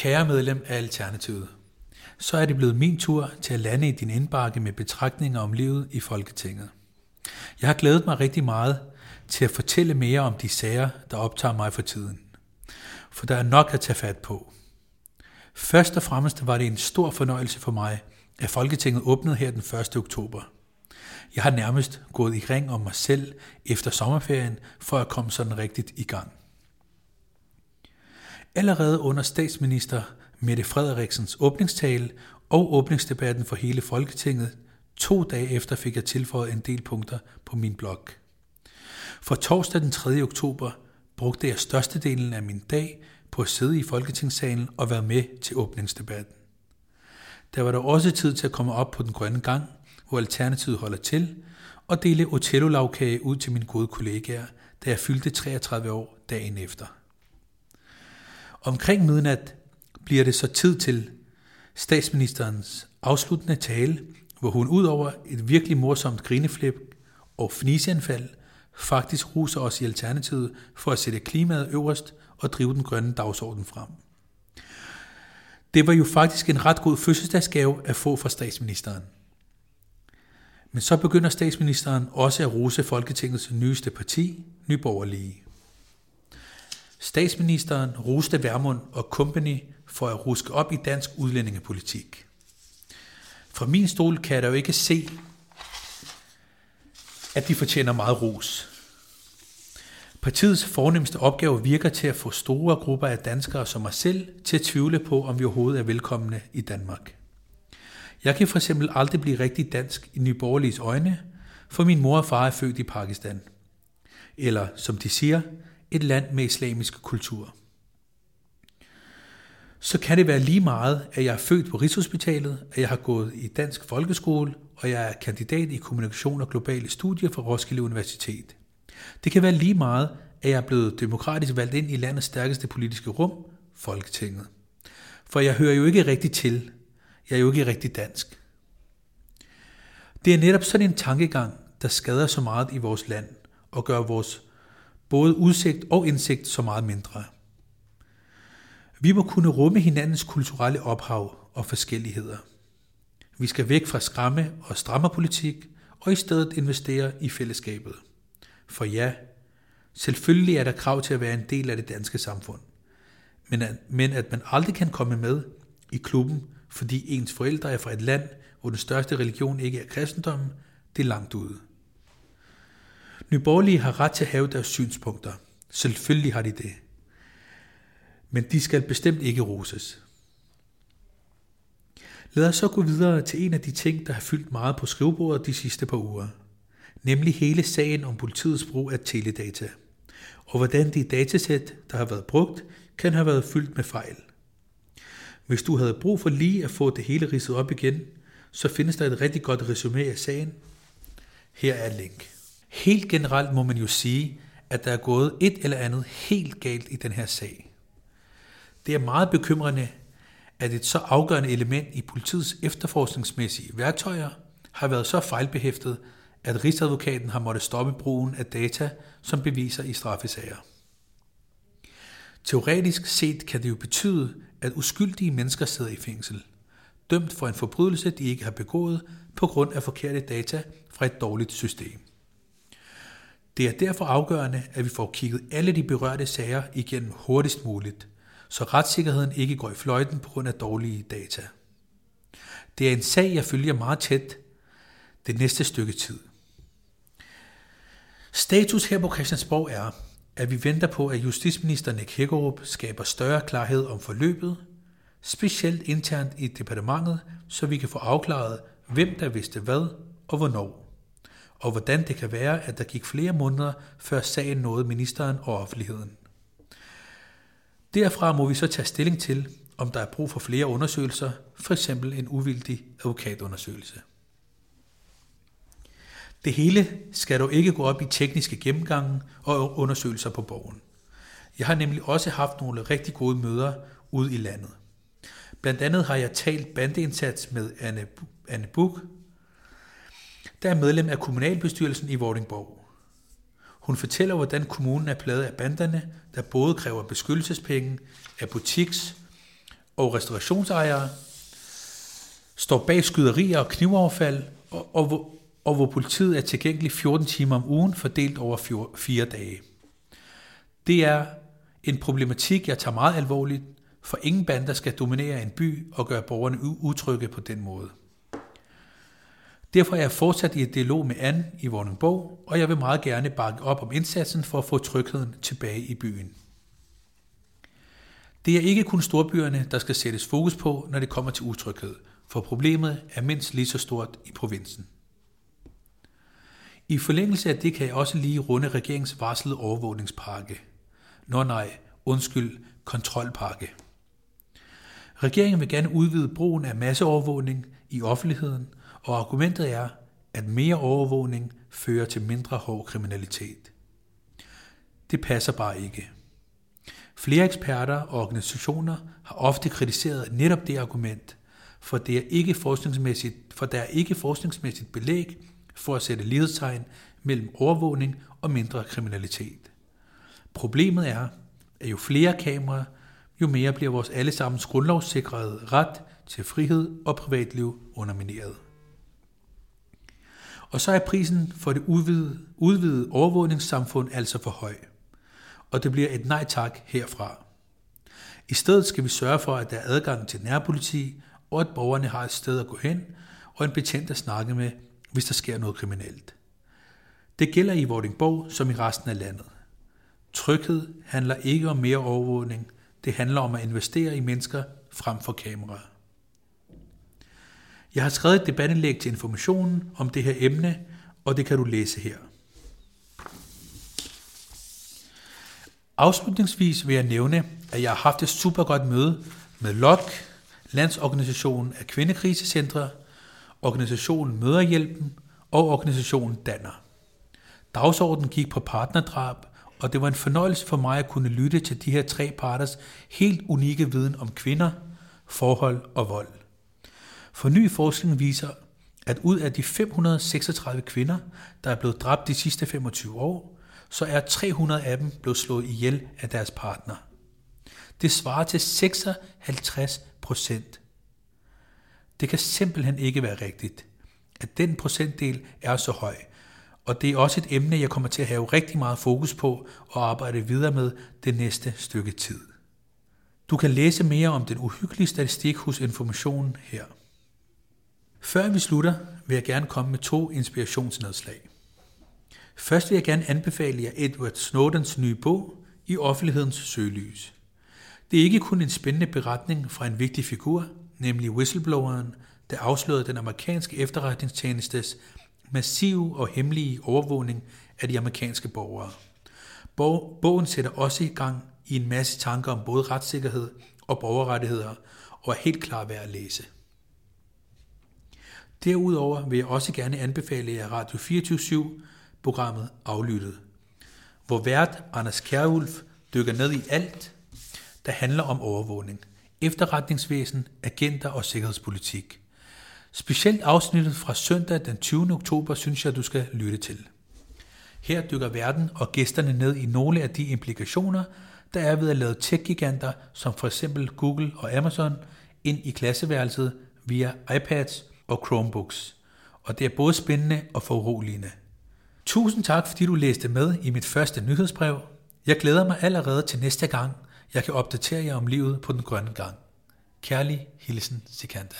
Kære medlem af Alternativet, så er det blevet min tur til at lande i din indbakke med betragtninger om livet i Folketinget. Jeg har glædet mig rigtig meget til at fortælle mere om de sager, der optager mig for tiden. For der er nok at tage fat på. Først og fremmest var det en stor fornøjelse for mig, at Folketinget åbnede her den 1. oktober. Jeg har nærmest gået i ring om mig selv efter sommerferien, for at komme sådan rigtigt i gang. Allerede under statsminister Mette Frederiksens åbningstale og åbningsdebatten for hele Folketinget, to dage efter fik jeg tilføjet en del punkter på min blog. For torsdag den 3. oktober brugte jeg størstedelen af min dag på at sidde i Folketingssalen og være med til åbningsdebatten. Der var der også tid til at komme op på den grønne gang, hvor Alternativet holder til, og dele otello ud til mine gode kollegaer, da jeg fyldte 33 år dagen efter. Omkring midnat bliver det så tid til statsministerens afsluttende tale, hvor hun ud over et virkelig morsomt grineflip og fniseanfald, faktisk ruser os i Alternativet for at sætte klimaet øverst og drive den grønne dagsorden frem. Det var jo faktisk en ret god fødselsdagsgave at få fra statsministeren. Men så begynder statsministeren også at rose Folketingets nyeste parti, Nyborgerlige. Statsministeren roste Vermund og company for at ruske op i dansk udlændingepolitik. Fra min stol kan jeg da jo ikke se, at de fortjener meget ros. Partiets fornemmeste opgave virker til at få store grupper af danskere som mig selv til at tvivle på, om vi overhovedet er velkomne i Danmark. Jeg kan for eksempel aldrig blive rigtig dansk i Nyborgerliges øjne, for min mor og far er født i Pakistan. Eller, som de siger, et land med islamisk kultur. Så kan det være lige meget, at jeg er født på Rigshospitalet, at jeg har gået i dansk folkeskole, og jeg er kandidat i kommunikation og globale studier fra Roskilde Universitet. Det kan være lige meget, at jeg er blevet demokratisk valgt ind i landets stærkeste politiske rum, Folketinget. For jeg hører jo ikke rigtig til. Jeg er jo ikke rigtig dansk. Det er netop sådan en tankegang, der skader så meget i vores land og gør vores både udsigt og indsigt så meget mindre. Vi må kunne rumme hinandens kulturelle ophav og forskelligheder. Vi skal væk fra skræmme og strammerpolitik og i stedet investere i fællesskabet. For ja, selvfølgelig er der krav til at være en del af det danske samfund. Men at, men at man aldrig kan komme med i klubben, fordi ens forældre er fra et land, hvor den største religion ikke er kristendommen, det er langt ude. Nyborgerlige har ret til at have deres synspunkter. Selvfølgelig har de det. Men de skal bestemt ikke roses. Lad os så gå videre til en af de ting, der har fyldt meget på skrivebordet de sidste par uger. Nemlig hele sagen om politiets brug af teledata. Og hvordan de datasæt, der har været brugt, kan have været fyldt med fejl. Hvis du havde brug for lige at få det hele ridset op igen, så findes der et rigtig godt resume af sagen. Her er et link. Helt generelt må man jo sige, at der er gået et eller andet helt galt i den her sag. Det er meget bekymrende, at et så afgørende element i politiets efterforskningsmæssige værktøjer har været så fejlbehæftet, at Rigsadvokaten har måttet stoppe brugen af data som beviser i straffesager. Teoretisk set kan det jo betyde, at uskyldige mennesker sidder i fængsel, dømt for en forbrydelse, de ikke har begået på grund af forkerte data fra et dårligt system. Det er derfor afgørende, at vi får kigget alle de berørte sager igennem hurtigst muligt, så retssikkerheden ikke går i fløjten på grund af dårlige data. Det er en sag, jeg følger meget tæt det næste stykke tid. Status her på Christiansborg er, at vi venter på, at justitsminister Nick Hækkerup skaber større klarhed om forløbet, specielt internt i departementet, så vi kan få afklaret, hvem der vidste hvad og hvornår og hvordan det kan være, at der gik flere måneder, før sagen nåede ministeren og offentligheden. Derfra må vi så tage stilling til, om der er brug for flere undersøgelser, f.eks. en uvildig advokatundersøgelse. Det hele skal dog ikke gå op i tekniske gennemgange og undersøgelser på borgen. Jeg har nemlig også haft nogle rigtig gode møder ude i landet. Blandt andet har jeg talt bandeindsats med Anne, Anne Buk, der er medlem af kommunalbestyrelsen i Vordingborg. Hun fortæller, hvordan kommunen er pladet af banderne, der både kræver beskyttelsespenge af butiks- og restaurationsejere står bag skyderier og knivoverfald, og, og, hvor, og hvor politiet er tilgængelig 14 timer om ugen, fordelt over fire dage. Det er en problematik, jeg tager meget alvorligt, for ingen bander skal dominere en by og gøre borgerne utrygge på den måde. Derfor er jeg fortsat i et dialog med Anne i Vordingborg, og jeg vil meget gerne bakke op om indsatsen for at få trygheden tilbage i byen. Det er ikke kun storbyerne, der skal sættes fokus på, når det kommer til utryghed, for problemet er mindst lige så stort i provinsen. I forlængelse af det kan jeg også lige runde regeringens varslede overvågningspakke. Nå nej, undskyld, kontrolpakke. Regeringen vil gerne udvide brugen af masseovervågning i offentligheden, og argumentet er, at mere overvågning fører til mindre hård kriminalitet. Det passer bare ikke. Flere eksperter og organisationer har ofte kritiseret netop det argument, for, det er ikke forskningsmæssigt, for der er ikke forskningsmæssigt belæg for at sætte lighedstegn mellem overvågning og mindre kriminalitet. Problemet er, at jo flere kameraer, jo mere bliver vores allesammens grundlovssikrede ret til frihed og privatliv undermineret. Og så er prisen for det udvidede, udvidede overvågningssamfund altså for høj. Og det bliver et nej tak herfra. I stedet skal vi sørge for, at der er adgang til nærpoliti, og at borgerne har et sted at gå hen, og en betjent at snakke med, hvis der sker noget kriminelt. Det gælder i Vordingborg som i resten af landet. Tryghed handler ikke om mere overvågning, det handler om at investere i mennesker frem for kameraer. Jeg har skrevet et debatindlæg til informationen om det her emne, og det kan du læse her. Afslutningsvis vil jeg nævne, at jeg har haft et super godt møde med LOK, Landsorganisationen af Kvindekrisecentre, organisationen Møderhjælpen og organisationen Danner. Dagsordenen gik på partnerdrab, og det var en fornøjelse for mig at kunne lytte til de her tre parters helt unikke viden om kvinder, forhold og vold. For ny forskning viser, at ud af de 536 kvinder, der er blevet dræbt de sidste 25 år, så er 300 af dem blevet slået ihjel af deres partner. Det svarer til 56 procent. Det kan simpelthen ikke være rigtigt, at den procentdel er så høj. Og det er også et emne, jeg kommer til at have rigtig meget fokus på og arbejde videre med det næste stykke tid. Du kan læse mere om den uhyggelige statistik hos Informationen her. Før vi slutter, vil jeg gerne komme med to inspirationsnedslag. Først vil jeg gerne anbefale jer Edward Snowdens nye bog i offentlighedens søgelys. Det er ikke kun en spændende beretning fra en vigtig figur, nemlig whistlebloweren, der afslørede den amerikanske efterretningstjenestes massive og hemmelige overvågning af de amerikanske borgere. Bogen sætter også i gang i en masse tanker om både retssikkerhed og borgerrettigheder, og er helt klar værd at læse. Derudover vil jeg også gerne anbefale jer Radio 24 programmet Aflyttet, hvor vært Anders Kjærulf dykker ned i alt, der handler om overvågning, efterretningsvæsen, agenter og sikkerhedspolitik. Specielt afsnittet fra søndag den 20. oktober synes jeg, du skal lytte til. Her dykker verden og gæsterne ned i nogle af de implikationer, der er ved at lave tech-giganter som for eksempel Google og Amazon ind i klasseværelset via iPads og Chromebooks. Og det er både spændende og foruroligende. Tusind tak, fordi du læste med i mit første nyhedsbrev. Jeg glæder mig allerede til næste gang, jeg kan opdatere jer om livet på den grønne gang. Kærlig hilsen, Sikanda.